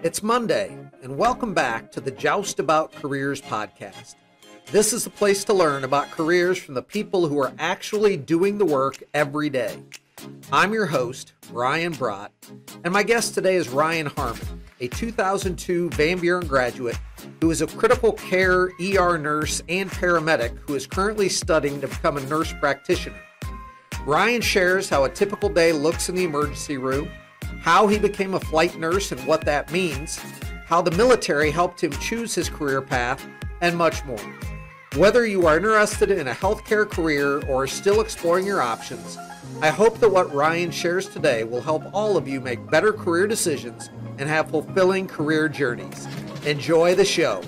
It's Monday, and welcome back to the Joust About Careers podcast. This is the place to learn about careers from the people who are actually doing the work every day. I'm your host, Ryan Brott, and my guest today is Ryan Harmon, a 2002 Van Buren graduate who is a critical care ER nurse and paramedic who is currently studying to become a nurse practitioner. Ryan shares how a typical day looks in the emergency room, how he became a flight nurse and what that means, how the military helped him choose his career path, and much more. Whether you are interested in a healthcare career or are still exploring your options, I hope that what Ryan shares today will help all of you make better career decisions and have fulfilling career journeys. Enjoy the show.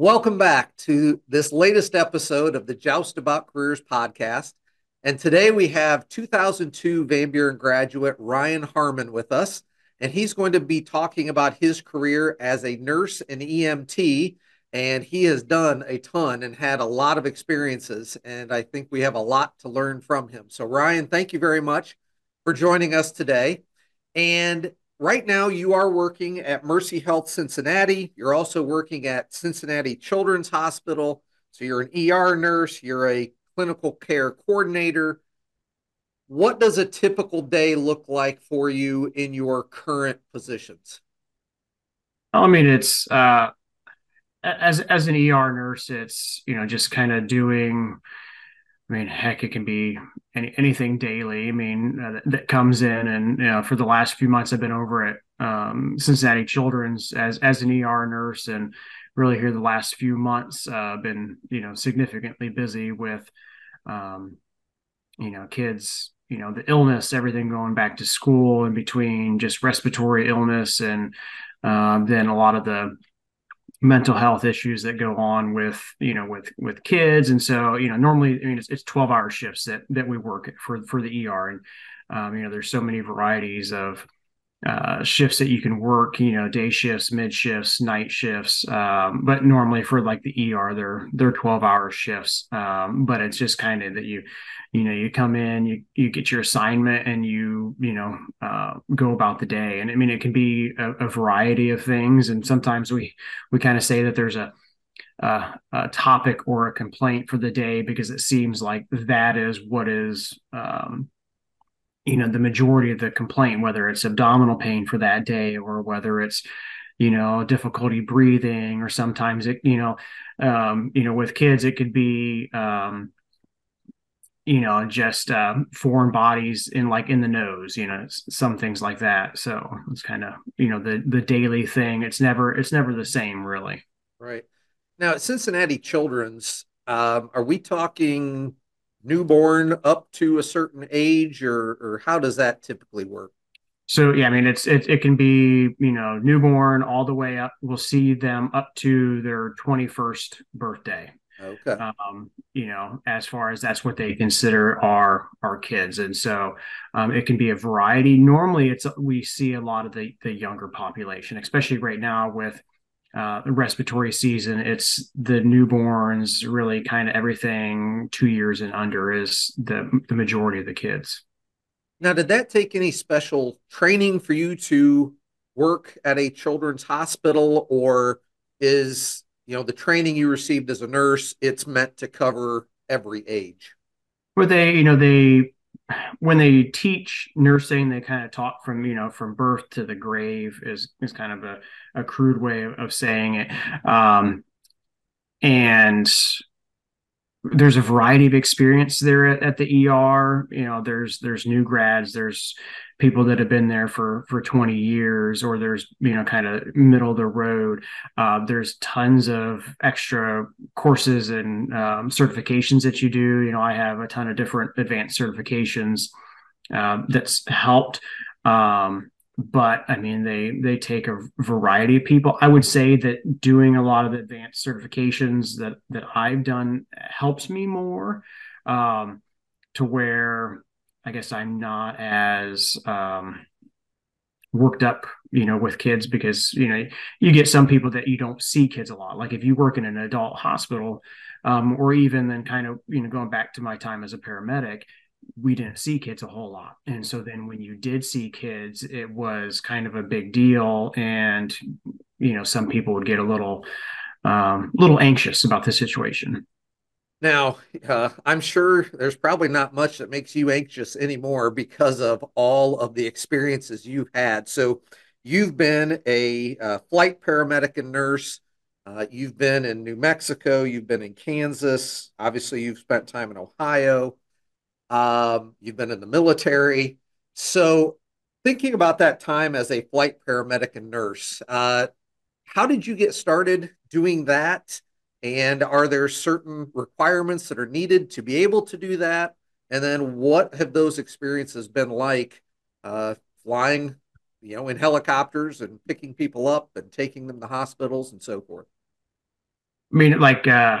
Welcome back to this latest episode of the Joust About Careers podcast. And today we have 2002 Van Buren graduate Ryan Harmon with us. And he's going to be talking about his career as a nurse and EMT. And he has done a ton and had a lot of experiences. And I think we have a lot to learn from him. So, Ryan, thank you very much for joining us today. And right now you are working at Mercy Health Cincinnati. You're also working at Cincinnati Children's Hospital. So you're an ER nurse, you're a clinical care coordinator. What does a typical day look like for you in your current positions? I mean, it's uh, as as an ER nurse, it's you know just kind of doing I mean, heck, it can be any, anything daily. I mean, uh, that, that, comes in, and you know, for the last few months, I've been over at um, Cincinnati Children's as as an ER nurse, and really here the last few months, uh, been you know significantly busy with, um, you know, kids, you know, the illness, everything going back to school, in between just respiratory illness, and uh, then a lot of the mental health issues that go on with you know with with kids. And so you know normally i mean it's, it's 12 hour shifts that that we work for for the er and um, you know there's so many varieties of uh, shifts that you can work, you know, day shifts, mid shifts, night shifts. Um, but normally for like the ER, they're they're 12 hour shifts. Um, but it's just kind of that you, you know, you come in, you you get your assignment, and you you know uh, go about the day. And I mean, it can be a, a variety of things. And sometimes we we kind of say that there's a uh, a topic or a complaint for the day because it seems like that is what is um, you know the majority of the complaint whether it's abdominal pain for that day or whether it's you know difficulty breathing or sometimes it you know um, you know with kids it could be um, you know just uh, foreign bodies in like in the nose you know some things like that. So it's kind of you know the the daily thing. It's never it's never the same really. Right. Now at cincinnati children's um, are we talking newborn up to a certain age, or or how does that typically work? So yeah, I mean it's it it can be you know newborn all the way up. We'll see them up to their twenty first birthday. Okay. Um, you know, as far as that's what they consider our our kids, and so um, it can be a variety. Normally, it's we see a lot of the the younger population, especially right now with uh, respiratory season, it's the newborns, really kind of everything two years and under is the the majority of the kids. Now, did that take any special training for you to work at a children's hospital, or is you know the training you received as a nurse? It's meant to cover every age. Were they, you know, they when they teach nursing, they kind of talk from you know from birth to the grave is is kind of a, a crude way of, of saying it, um, and there's a variety of experience there at, at, the ER. You know, there's there's new grads, there's people that have been there for for 20 years, or there's you know kind of middle of the road. Uh, there's tons of extra courses and um, certifications that you do. You know, I have a ton of different advanced certifications uh, that's helped. Um, but I mean, they they take a variety of people. I would say that doing a lot of advanced certifications that that I've done helps me more um, to where I guess I'm not as um, worked up, you know, with kids because you know you get some people that you don't see kids a lot. Like if you work in an adult hospital, um, or even then kind of you know going back to my time as a paramedic we didn't see kids a whole lot. And so then when you did see kids it was kind of a big deal. And you know some people would get a little um, little anxious about the situation. Now uh, i'm sure there's probably not much that makes you anxious anymore because of all of the experiences you've had. So you've been a uh, flight paramedic and nurse. Uh, you've been in New Mexico, you've been in Kansas, obviously, you've spent time in Ohio, um, you've been in the military. So, thinking about that time as a flight paramedic and nurse, uh, how did you get started doing that? And are there certain requirements that are needed to be able to do that? And then, what have those experiences been like uh, flying you know, in helicopters and picking people up and taking them to hospitals and so forth. I mean, like, uh,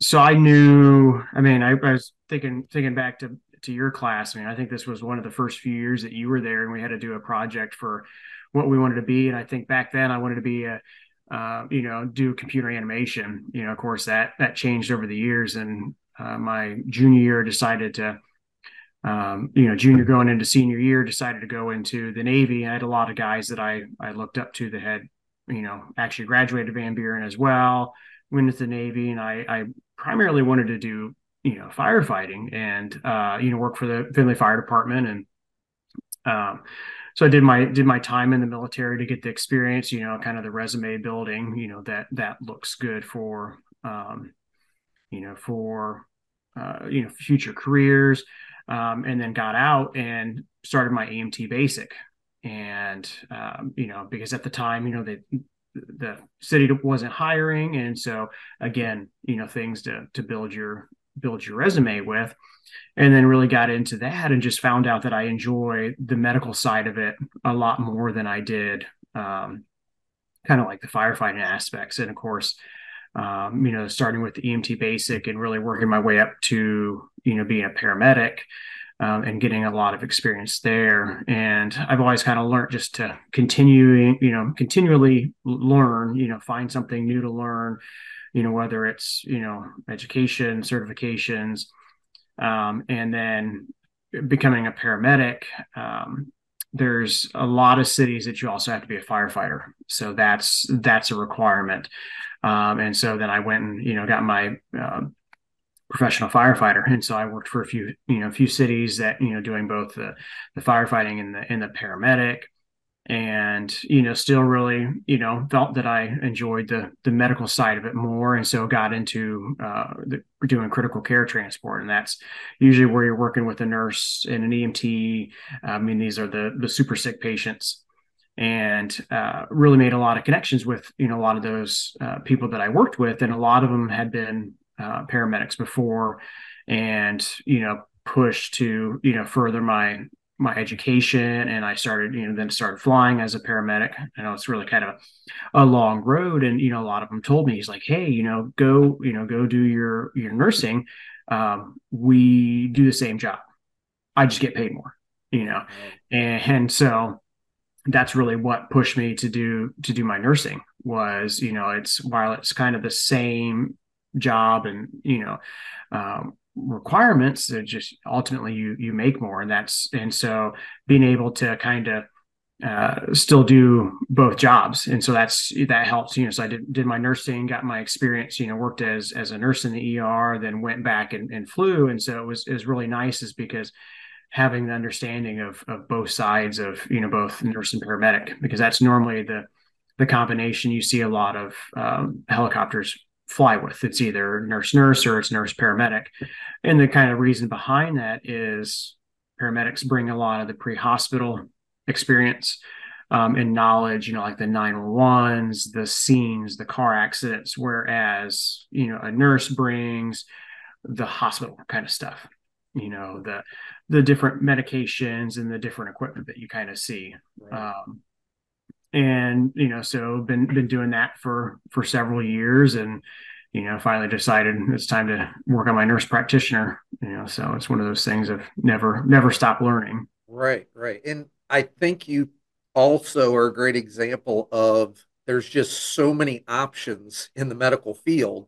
so I knew, I mean, I, I was thinking, thinking back to, to your class. I mean, I think this was one of the first few years that you were there and we had to do a project for what we wanted to be. And I think back then I wanted to be a, uh, you know, do computer animation. You know, of course that that changed over the years. And uh, my junior year decided to um, you know, junior going into senior year, decided to go into the Navy. I had a lot of guys that I I looked up to that had, you know, actually graduated Van Buren as well, went into the Navy, and I I primarily wanted to do you know firefighting and uh, you know work for the Findlay Fire Department and um, so I did my did my time in the military to get the experience, you know, kind of the resume building, you know, that that looks good for um, you know for uh, you know future careers um, and then got out and started my EMT basic. And um, you know, because at the time, you know, the the city wasn't hiring, and so again, you know, things to to build your build your resume with and then really got into that and just found out that I enjoy the medical side of it a lot more than I did um, kind of like the firefighting aspects. And of course, um, you know, starting with the EMT basic and really working my way up to, you know, being a paramedic um, and getting a lot of experience there. And I've always kind of learned just to continue, you know, continually learn, you know, find something new to learn, you know, whether it's, you know, education, certifications, um, and then becoming a paramedic. Um, there's a lot of cities that you also have to be a firefighter. So that's that's a requirement. Um, and so then I went and you know got my uh, professional firefighter, and so I worked for a few you know a few cities that you know doing both the the firefighting and the and the paramedic, and you know still really you know felt that I enjoyed the the medical side of it more, and so got into uh, the, doing critical care transport, and that's usually where you're working with a nurse and an EMT. I mean these are the the super sick patients. And uh, really made a lot of connections with you know a lot of those uh, people that I worked with, and a lot of them had been uh, paramedics before, and you know pushed to you know further my my education and I started, you know, then started flying as a paramedic. I know it's really kind of a, long road. And, you know, a lot of them told me, he's like, Hey, you know, go, you know, go do your, your nursing. Um, we do the same job. I just get paid more, you know? And, and so that's really what pushed me to do to do my nursing was you know it's while it's kind of the same job and you know um, requirements that just ultimately you you make more. And that's and so being able to kind of uh, still do both jobs. And so that's that helps. You know so i did, did my nursing got my experience you know worked as as a nurse in the er then went back and, and flew. And so it was it was really nice is because having the understanding of of both sides of you know both nurse and paramedic because that's normally the the combination. You see a lot of um, helicopters fly with. It's either nurse nurse or it's nurse paramedic, and the kind of reason behind that is paramedics bring a lot of the pre hospital experience. Um, and knowledge, you know, like the 911s, the scenes, the car accidents, whereas, you know, a nurse brings the hospital kind of stuff, you know, the the different medications and the different equipment that you kind of see. Right. Um, and you know, so been been doing that for for several years, and you know, finally decided it's time to work on my nurse practitioner. You know, so it's one of those things of never never stop learning. Right, right, and I think you also are a great example of there's just so many options in the medical field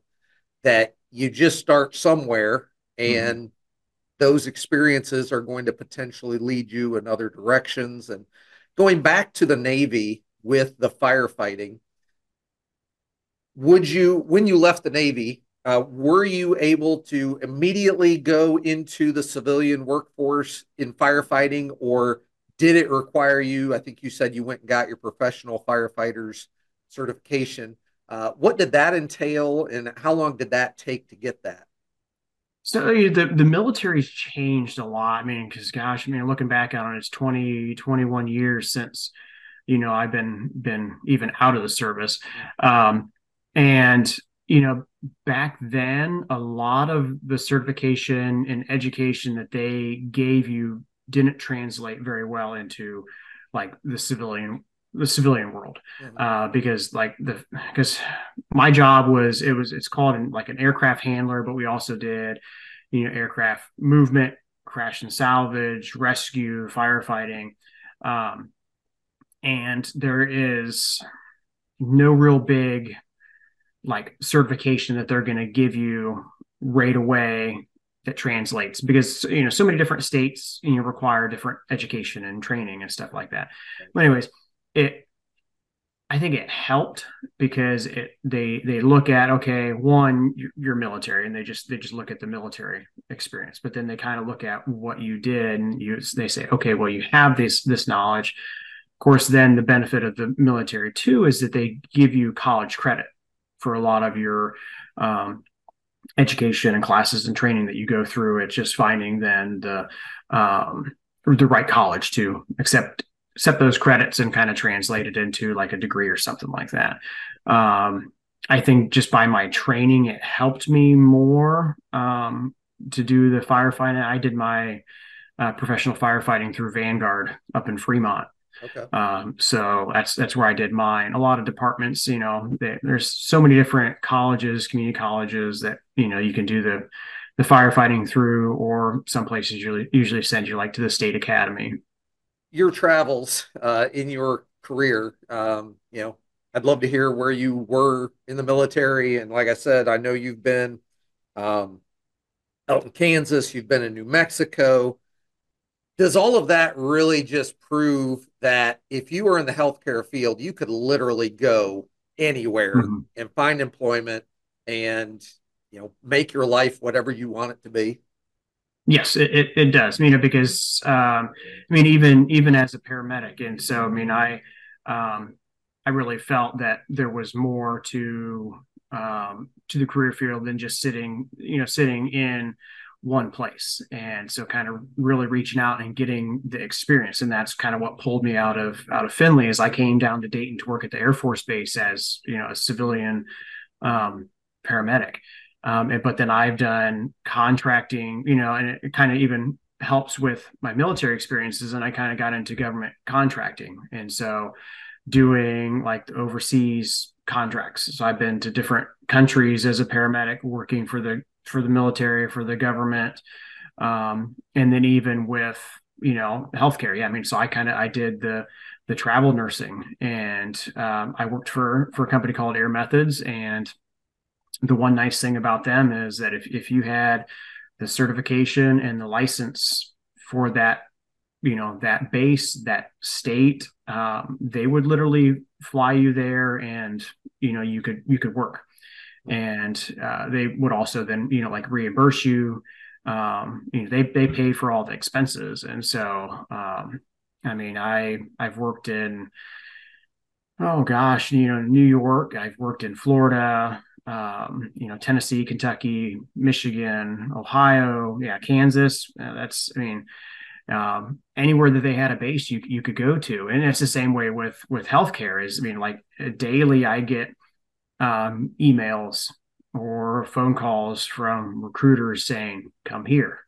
that you just start somewhere mm-hmm. and mm-hmm. those experiences are going to potentially lead you in other directions and going back to the navy with the firefighting would you when you left the navy uh, were you able to immediately go into the civilian workforce in firefighting or did it require you i think you said you went and got your professional firefighters certification uh, what did that entail, and how long did that take to get that? So the the military's changed a lot. I mean, because gosh, I mean, looking back on it, it's 20, 21 years since you know I've been been even out of the service, um, and you know back then a lot of the certification and education that they gave you didn't translate very well into like the civilian the civilian world. Mm-hmm. uh, because like the because my job was it was it's called an, like an aircraft handler but we also did you know aircraft movement crash and salvage rescue firefighting. Um, and there is no real big like certification that they're going to give you right away that translates because you know so many different states you know require different education and training and stuff like that. But anyways it I think it helped because it they they look at okay one you're, military and they just they just look at the military experience but then they kind of look at what you did and you they say okay well you have this this knowledge of course then the benefit of the military too is that they give you college credit for a lot of your um, education and classes and training that you go through it's just finding then the um, the right college to accept set those credits and kind of translate it into like a degree or something like that. Um, I think just by my training, it helped me more um, to do the firefighting. I did my uh, professional firefighting through Vanguard up in Fremont. Okay. Um, so that's that's where I did mine. A lot of departments, you know, they, there's so many different colleges, community colleges that you know you can do the the firefighting through, or some places usually usually send you like to the state academy your travels uh, in your career. Um, you know, I'd love to hear where you were in the military. And like I said, I know you've been um, out in Kansas, you've been in New Mexico. Does all of that really just prove that if you were in the healthcare field, you could literally go anywhere mm-hmm. and find employment and you know make your life whatever you want it to be? Yes, it, it, it, does. You know, because um, I mean, even even as a paramedic, and so I mean, I um, I really felt that there was more to um, to the career field than just sitting, you know, sitting in one place. And so, kind of really reaching out and getting the experience, and that's kind of what pulled me out of out of Findlay. As I came down to Dayton to work at the Air Force Base as you know a civilian um, paramedic. Um, and, but then I've done contracting, you know, and it kind of even helps with my military experiences. And I kind of got into government contracting. And so doing like overseas contracts. So I've been to different countries as a paramedic working for the for the military, for the government. Um, and then even with, you know, healthcare. Yeah. I mean, so I kind of I did the the travel nursing and um, I worked for for a company called Air Methods and the one nice thing about them is that if, if you had the certification and the license for that you know that base that state um, they would literally fly you there and you know you could you could work and uh, they would also then you know like reimburse you um, you know they they pay for all the expenses and so um, i mean i i've worked in oh gosh you know new york i've worked in florida um, you know, Tennessee, Kentucky, Michigan, Ohio, yeah, Kansas. Uh, that's, I mean, um, anywhere that they had a base, you you could go to, and it's the same way with with healthcare. Is I mean, like daily, I get um, emails or phone calls from recruiters saying, "Come here,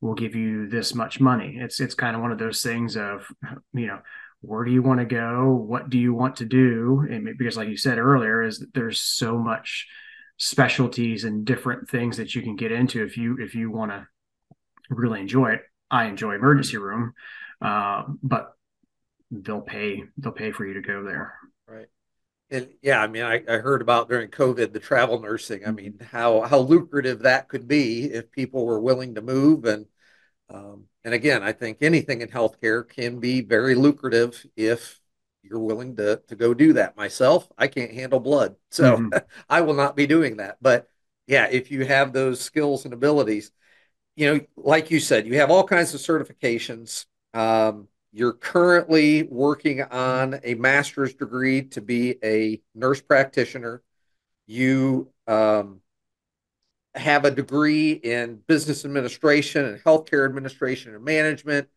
we'll give you this much money." It's it's kind of one of those things of, you know, where do you want to go? What do you want to do? And because, like you said earlier, is that there's so much specialties and different things that you can get into if you if you want to really enjoy it. I enjoy emergency room, uh, but they'll pay they'll pay for you to go there. Right. And yeah, I mean, I, I heard about during COVID the travel nursing. I mean, how how lucrative that could be if people were willing to move. And um, and again, I think anything in healthcare can be very lucrative if you're willing to to go do that. Myself, I can't handle blood, so mm-hmm. I will not be doing that. But yeah, if you have those skills and abilities, you know, like you said, you have all kinds of certifications. Um, you're currently working on a master's degree to be a nurse practitioner. You um, have a degree in business administration and healthcare administration and management.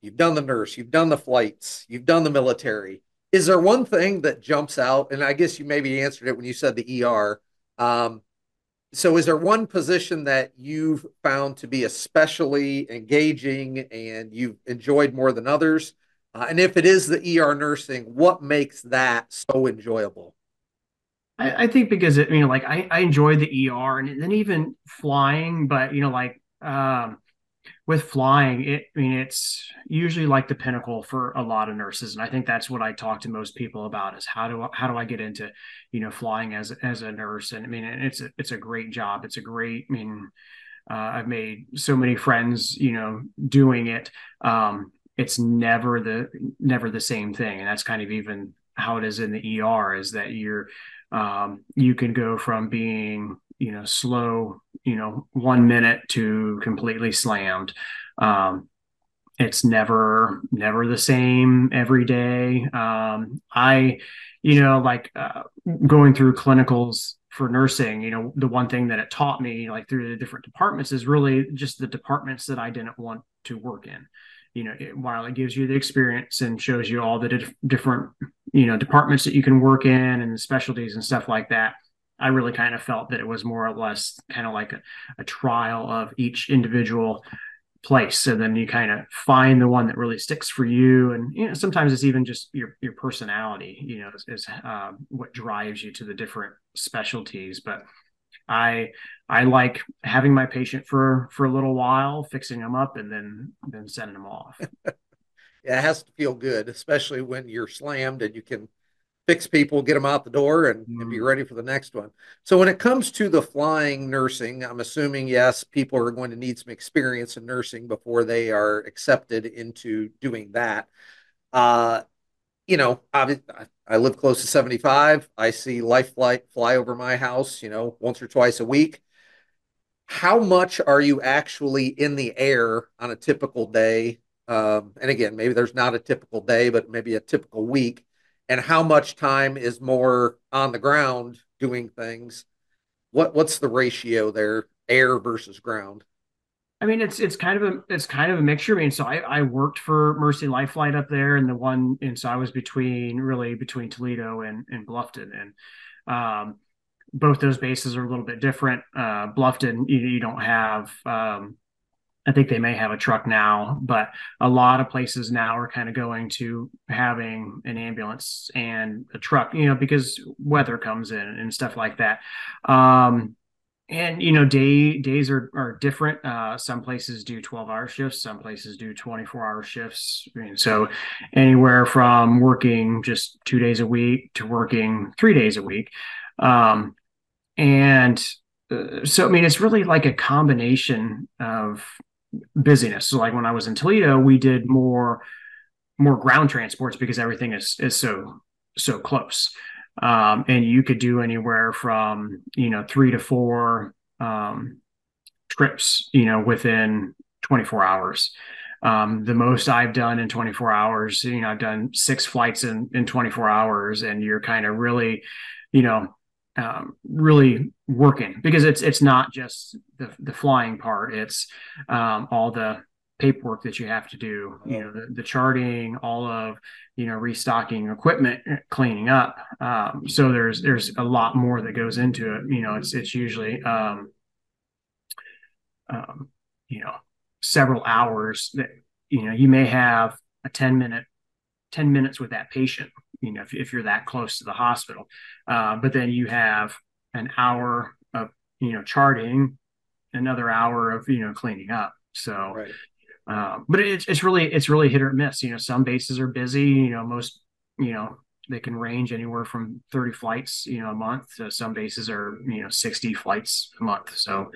You've done the nurse, you've done the flights, you've done the military. Is there one thing that jumps out? And I guess you maybe answered it when you said the ER. Um, so is there one position that you've found to be especially engaging and you've enjoyed more than others? Uh, and if it is the er nursing what makes that so enjoyable? I, I think because it you know like I, I enjoy the er and then even flying but you know like um with flying, it I mean it's usually like the pinnacle for a lot of nurses, and I think that's what I talk to most people about is how do I, how do I get into you know flying as as a nurse? And I mean it's a, it's a great job. It's a great I mean uh, I've made so many friends you know doing it. Um, it's never the never the same thing, and that's kind of even how it is in the ER is that you're um, you can go from being you know slow you know one minute to completely slammed. Um, it's never never the same every day. Um, i you know like uh, going through clinicals for nursing you know the one thing that it taught me like through the different departments is really just the departments that i didn't want to work in. You know it, while it gives you the experience and shows you all the dif- different you know departments that you can work in and specialties and stuff like that I really kind of felt that it was more or less kind of like a, a trial of each individual place. So then you kind of find the one that really sticks for you. And you know, sometimes it's even just your your personality, you know, is, is uh, what drives you to the different specialties. But I I like having my patient for for a little while, fixing them up, and then then sending them off. yeah, it has to feel good, especially when you're slammed and you can fix people, get them out the door, and, mm. and, be mm. ready for the next one. So, when it comes to the flying nursing, I'm assuming yes, people are going to need some experience in nursing before they are accepted into doing that. Uh, you know, I, I live close to 75. I see life flight fly over my house, you know, once or twice a week. How much are you actually in the air on a typical day? Um, and again, maybe there's not a typical day, but maybe a typical week and how much time is more on the ground doing things what what's the ratio there air versus ground I mean, it's it's kind of a it's kind of a mixture. I mean, so I, I worked for Mercy Life Flight up there, and the one, and so I was between really between Toledo and and Bluffton, and um, both those bases are a little bit different. Uh, Bluffton, you, you don't have um, I think they may have a truck now, but a lot of places now are kind of going to having an ambulance and a truck, you know, because weather comes in and stuff like that. Um, and you know, day days are are different. Uh, some places do twelve hour shifts, some places do twenty four hour shifts. I mean, so anywhere from working just two days a week to working three days a week. Um, and uh, so I mean, it's really like a combination of busyness. So like when I was in Toledo, we did more more ground transports because everything is is so so close. Um, and you could do anywhere from you know three to four um, trips, you know, within 24 hours. Um, the most I've done in 24 hours, you know, I've done six flights in in 24 hours, and you're kind of really, you know, um, really working because it's it's not just the the flying part; it's um, all the paperwork that you have to do. You know, the, the charting, all of you know restocking equipment, cleaning up. Um, so there's there's a lot more that goes into it. You know, it's it's usually um, um, you know several hours that you know you may have a 10 minute 10 minutes with that patient you know if, if you're that close to the hospital uh, but then you have an hour of you know charting another hour of you know cleaning up so right. uh, but it's, it's really it's really hit or miss you know some bases are busy you know most you know they can range anywhere from 30 flights, you know, a month. To some bases are, you know, 60 flights a month. So,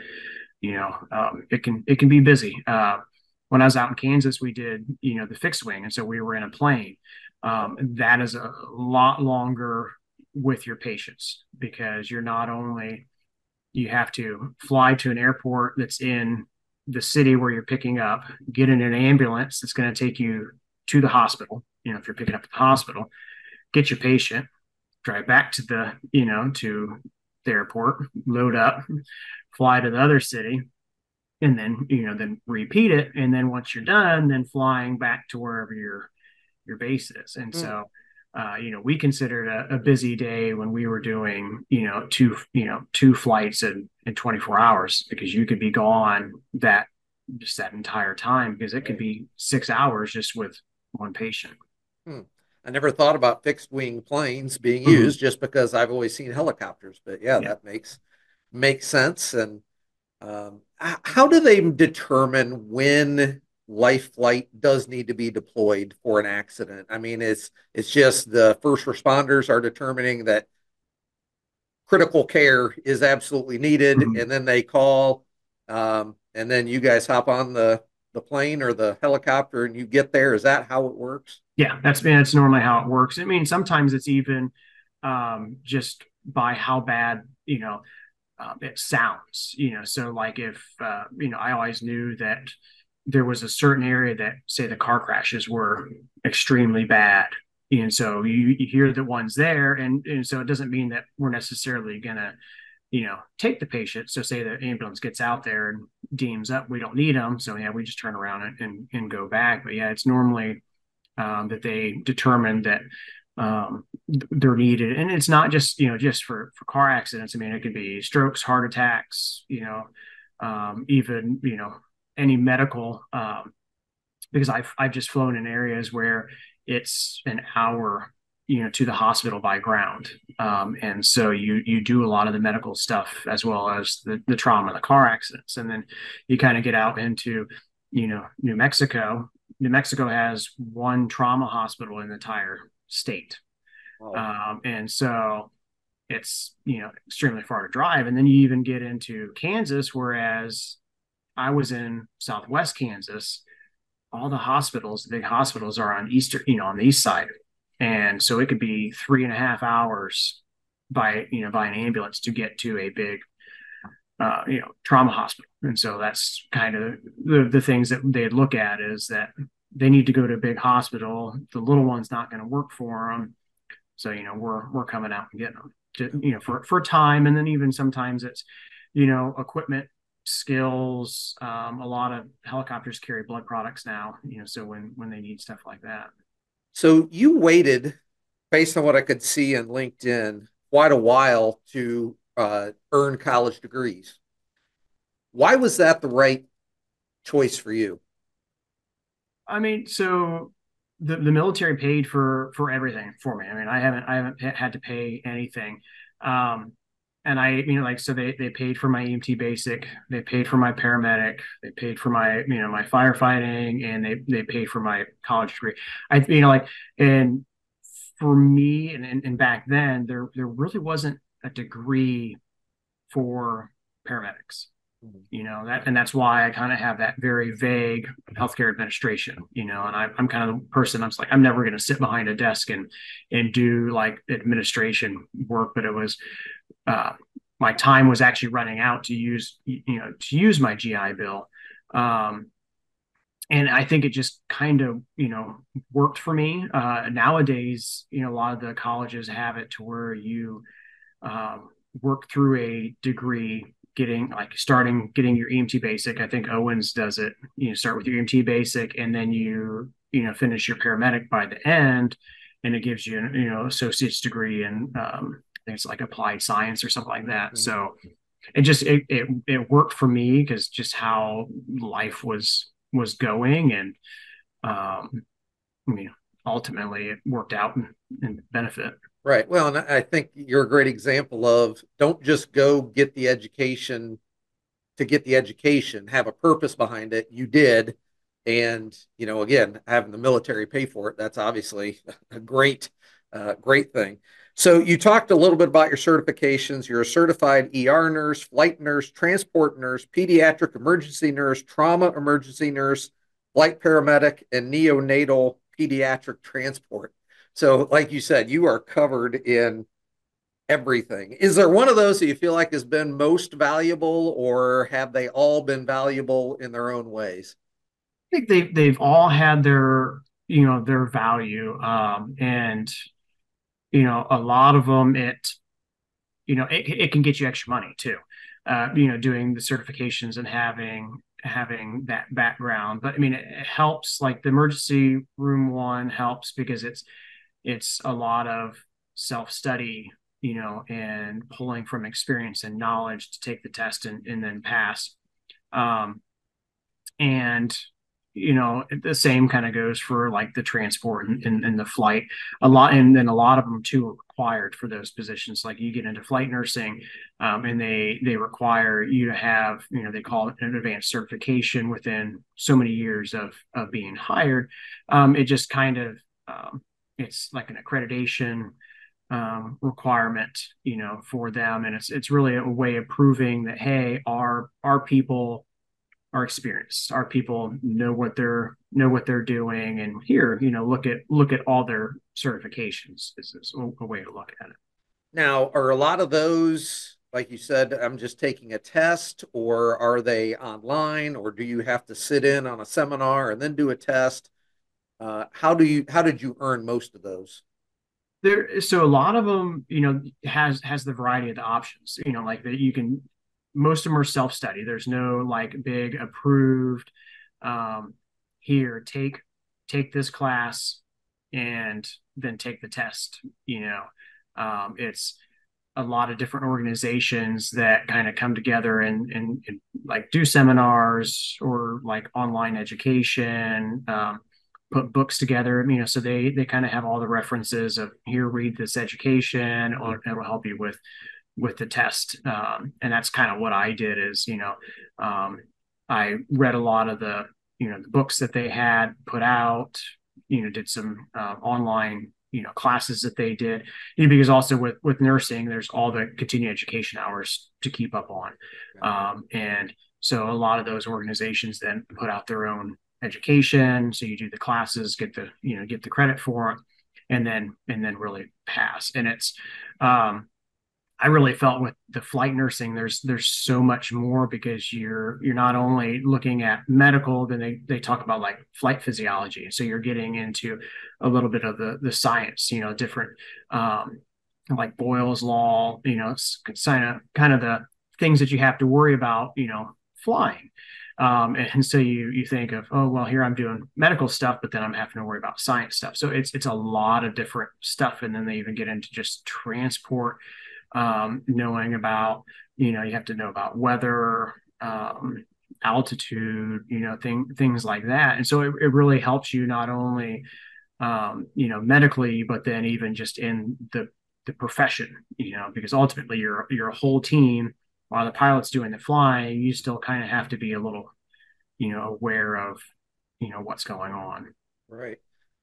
you know, um, it can it can be busy. Uh, when I was out in Kansas, we did, you know, the fixed wing, and so we were in a plane. Um, that is a lot longer with your patients because you're not only you have to fly to an airport that's in the city where you're picking up, get in an ambulance that's going to take you to the hospital. You know, if you're picking up at the hospital, get your patient, drive back to the, you know, to the airport, load up, fly to the other city, and then, you know, then repeat it. And then once you're done, then flying back to wherever your your base is. And mm. so uh, you know, we considered a, a, busy day when we were doing, you know, two, you know, two flights in, in 24 hours because you could be gone that just that entire time because it could be six hours just with one patient. Hmm. I never thought about fixed wing planes being mm-hmm. used just because I've always seen helicopters, but yeah, yeah. that makes makes sense. And um, how do they determine when life flight does need to be deployed for an accident. I mean, it's it's just the first responders are determining that critical care is absolutely needed, mm-hmm. and then they call, um, and then you guys hop on the the plane or the helicopter and you get there. Is that how it works? Yeah, that's that's normally how it works. I mean, sometimes it's even um, just by how bad you know um, it sounds. You know, so like if uh, you know, I always knew that there was a certain area that say the car crashes were extremely bad. And so you, you hear the ones there and, and so it doesn't mean that we're necessarily gonna you know take the patient. So say the ambulance gets out there and deems up we don't need them so yeah we just turn around and, and, and go back. But yeah it's normally um, that they determine that um, they're needed. And it's not just you know just for for car accidents. I mean it could be strokes heart attacks you know um, even you know any medical um, because I've I've just flown in areas where it's an hour you know to the hospital by ground. Um, and so you you do a lot of the medical stuff as well as the, the trauma the car accidents. And then you kind of get out into you know new mexico. New mexico has one trauma hospital in the entire state. Um, and so it's you know extremely far to drive. And then you even get into kansas whereas I was in Southwest Kansas. All the hospitals, the big hospitals, are on eastern, you know, on the east side, and so it could be three and a half hours by you know by an ambulance to get to a big uh, you know trauma hospital. And so that's kind of the, the things that they'd look at is that they need to go to a big hospital. The little one's not going to work for them so you know we're we're coming out and getting them to you know for for time. And then even sometimes it's you know equipment skills. Um, a lot of helicopters carry blood products now, you know, so when when they need stuff like that. So you waited, based on what I could see in LinkedIn, quite a while to uh, earn college degrees. Why was that the right choice for you? I mean, so the, the military paid for for everything for me. I mean, I haven't I haven't had to pay anything. Um, and I, you know, like so they they paid for my EMT basic, they paid for my paramedic, they paid for my, you know, my firefighting, and they they paid for my college degree. I, you know, like, and for me, and and, and back then there there really wasn't a degree for paramedics mm-hmm. you know that and that's why i kind of have that very vague healthcare administration you know and I, am kind of the person i'm like i'm never going to sit behind a desk and and do like administration work but it was uh, my time was actually running out to use you know to use my GI Bill. Um, and I think it just kind of you know worked for me. Uh, nowadays, you know, a lot of the colleges have it to where you um, work through a degree, getting like starting getting your EMT basic. I think Owens does it. You start with your EMT basic, and then you you know finish your paramedic by the end, and it gives you you know associate's degree in um, it's like applied science or something like that. Mm-hmm. So it just it, it it worked for me because just how life was was going and um I mean ultimately it worked out in, in benefit. Right. Well, and I think you're a great example of don't just go get the education to get the education, have a purpose behind it. You did. And, you know, again, having the military pay for it, that's obviously a great uh, great thing. So you talked a little bit about your certifications. You're a certified ER nurse, flight nurse, transport nurse, pediatric emergency nurse, trauma emergency nurse, flight paramedic, and neonatal pediatric transport. So, like you said, you are covered in everything. Is there one of those that you feel like has been most valuable, or have they all been valuable in their own ways? I think they they've all had their you know their value, um, and you know a lot of them it you know it, it can get you extra money too. Uh, you know, doing the certifications and having having that background. But I mean, it, it helps. Like the emergency room one helps because it's it's a lot of self study you know, and pulling from experience and knowledge to take the test and, and then pass. Um, and you know the same kind of goes for like the transport and, and, and, the flight. A lot and then a lot of them too are required for those positions. Like you get into flight nursing um, and they they require you to have you know they call it an advanced certification within so many years of of being hired. Um, it just kind of um, it's like an accreditation um, requirement, you know, for them, and it's it's really a way of proving that hey, our our people are experienced, our people know what they're know what they're doing, and here, you know, look at look at all their certifications. Is, is a, a way to look at it. Now, are a lot of those, like you said, I'm just taking a test, or are they online, or do you have to sit in on a seminar and then do a test? Uh, how do you how did you earn most of those? there so a lot of them you know has has the variety of the options you know like that you can most of them are self-study. There's no like big approved um here take take this class and then take the test you know? Um it's a lot of different organizations that kind of come together and, and, and like do seminars or like online education um, put books together you know? So they they kind of have all the references of here read this education or it'll help you with with the test um, and that's kind of what i did is you know um, i read a lot of the you know the books that they had put out you know did some uh, online you know classes that they did you know, because also with with nursing there's all the continuing education hours to keep up on um, and so a lot of those organizations then put out their own education. So you do the classes, get the you know get the credit for it, and then and then really pass. And it's um, I really felt with the flight nursing, there's there's so much more because you're you're not only looking at medical, then they they talk about like flight physiology. So you're getting into a little bit of the the science, you know, different um, like Boyle's law, you know, kind of kind of the things that you have to worry about, you know, flying. Um, and so you you think of oh well here I'm doing medical stuff, but then I'm having to worry about science stuff. So it's it's a lot of different stuff, and then they even get into just transport, um, knowing about you know you have to know about weather, um, altitude, you know thing things like that, and so it, it really helps you not only um, you know medically, but then even just in the the profession, you know, because ultimately you're you're a whole team while the pilot's doing the flying, you still kind of have to be a little, you know, aware of, you know, what's going on. Right.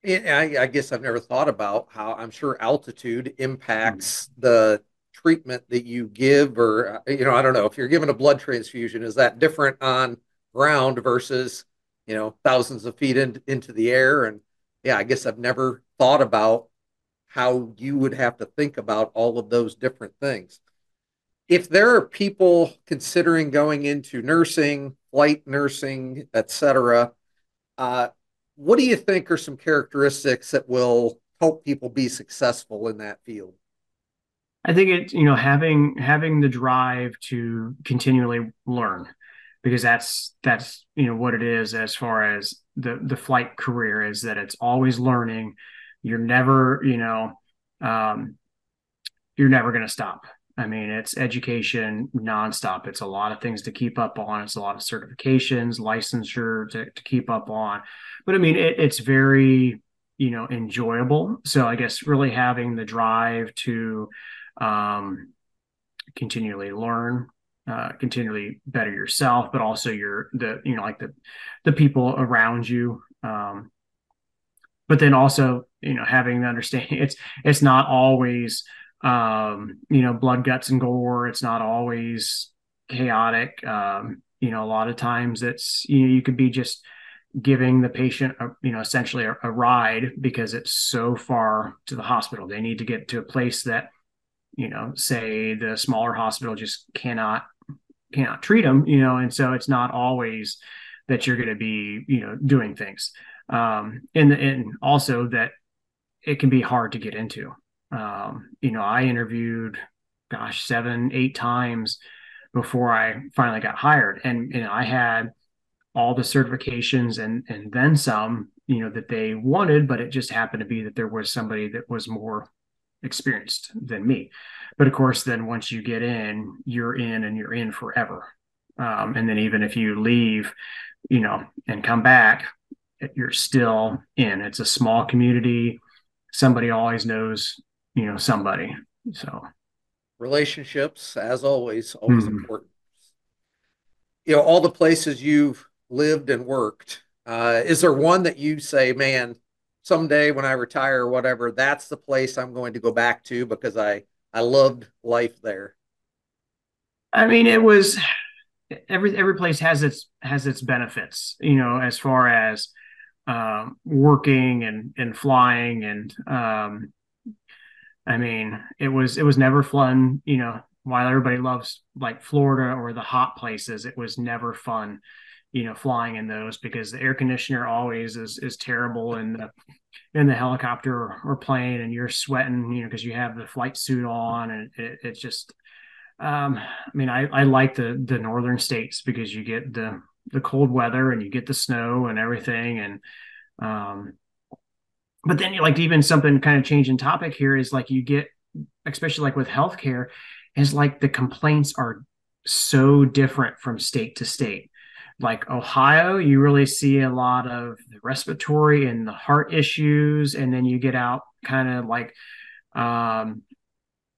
And I, I guess I've never thought about how I'm sure altitude impacts mm-hmm. the treatment that you give, or, you know, I don't know if you're given a blood transfusion, is that different on ground versus, you know, thousands of feet in, into the air? And yeah, I guess I've never thought about how you would have to think about all of those different things if there are people considering going into nursing, flight nursing, etc., uh, what do you think are some characteristics that will help people be successful in that field? I think it, you know, having having the drive to continually learn, because that's that's you know what it is as far as the the flight career is that it's always learning. You're never, you know, um, you're never going to stop I mean, it's education nonstop. It's a lot of things to keep up on. It's a lot of certifications, licensure to, to keep up on. But I mean, it, it's very, you know, enjoyable. So I guess really having the drive to um, continually learn, uh, continually better yourself, but also your the you know like the the people around you. Um, but then also you know having the understanding it's it's not always um, you know blood guts and gore. It's not always chaotic. Um, you know a lot of times it's you know you could be just giving the patient a, you know essentially a, a ride because it's so far to the hospital. They need to get to a place that you know say the smaller hospital just cannot cannot treat them you know and so it's not always that you're going to be you know doing things. Um and and also that it can be hard to get into. Um you know i interviewed gosh seven eight times before i finally got hired. And you know i had all the certifications and and then some you know that they wanted but it just happened to be that there was somebody that was more experienced than me. But of course then once you get in you're in and you're in forever. Um, and then even if you leave you know and come back you're still in. It's a small community. Somebody always knows you know somebody. So. Relationships as always always mm-hmm. important. You know all the places you've lived and worked. Uh, is there one that you say, man, someday when I retire or whatever, that's the place I'm going to go back to because I I loved life there. I mean, it was every every place has its has its benefits, you know, as far as um, working and and flying and um, I mean, it was it was never fun, you know. While everybody loves like Florida or the hot places, it was never fun you know flying in those because the air conditioner always is is terrible in the in the helicopter or, plane and you're sweating you know because you have the flight suit on and it, it's just um i mean i i like the the northern states because you get the the cold weather and you get the snow and everything and um but then you like even something kind of changing topic here is like you get especially like with healthcare is like the complaints are so different from state to state like Ohio, you really see a lot of the respiratory and the heart issues, and then you get out kind of like um,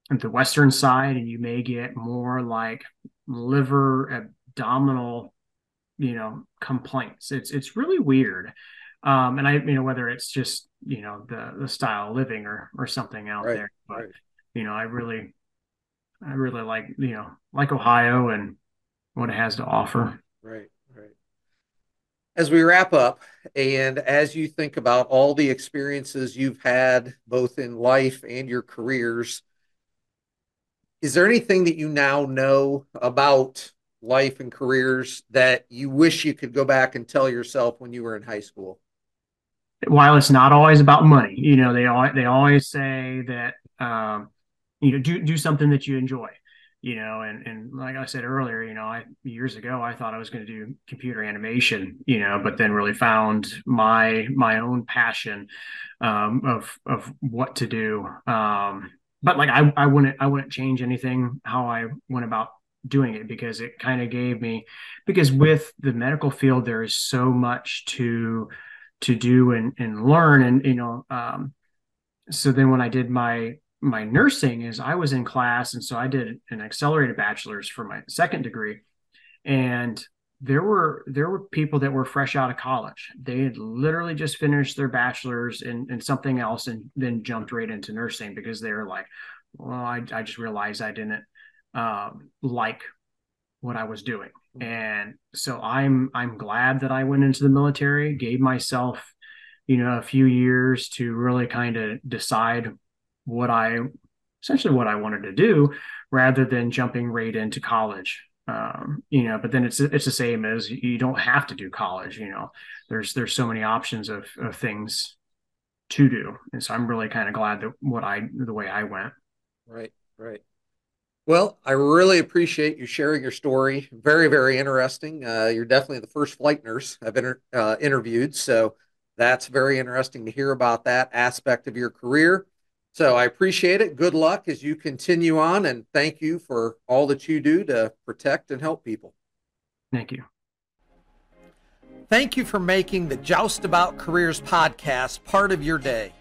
the western side, and you may get more like liver abdominal, you know, complaints. It's it's really weird, um, and I you know whether it's just you know the the style of living or or something out right, there, but right. you know I really I really like you know like Ohio and what it has to offer. Right as we wrap up and as you think about all the experiences you've had both in life and your careers is there anything that you now know about life and careers that you wish you could go back and tell yourself when you were in high school? While it's not always about money you know they they always say that um, you know do do something that you enjoy you know and and like i said earlier you know i years ago i thought i was going to do computer animation you know but then really found my my own passion um, of of what to do. Um, but like i i wouldn't i wouldn't change anything how i went about doing it because it kind of gave me because with the medical field there is so much to to do and and learn and you know um, so then when i did my my nursing is I was in class, and so I did an accelerated bachelor's for my second degree, and there were there were people that were fresh out of college. They had literally just finished their bachelor's in, in something else and then jumped right into nursing because they were like, well, I, I just realized I didn't um, like what I was doing. And so I'm I'm glad that I went into the military, gave myself, you know, a few years to really kind of decide what I essentially what I wanted to do rather than jumping right into college. Um, you know, but then it's it's the same as you don't have to do college. You know, there's there's so many options of, of things to do, and so I'm really kind of glad that what I the way I went. Right, right. Well, I really appreciate you sharing your story. Very, very interesting. Uh, you're definitely the first flight nurse I've inter- uh, interviewed, so that's very interesting to hear about that aspect of your career. So I appreciate it. Good luck as you continue on, and thank you for all that you do to protect and help people. Thank you. Thank you for making the Joust About Careers podcast part of your day.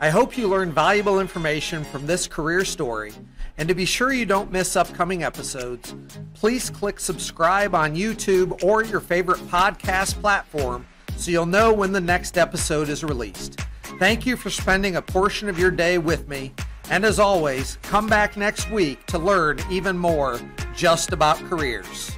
I hope you learned valuable information from this career story. And to be sure you don't miss upcoming episodes, please click subscribe on YouTube or your favorite podcast platform so you'll know when the next episode is released. Thank you for spending a portion of your day with me. And as always, come back next week to learn even more just about careers.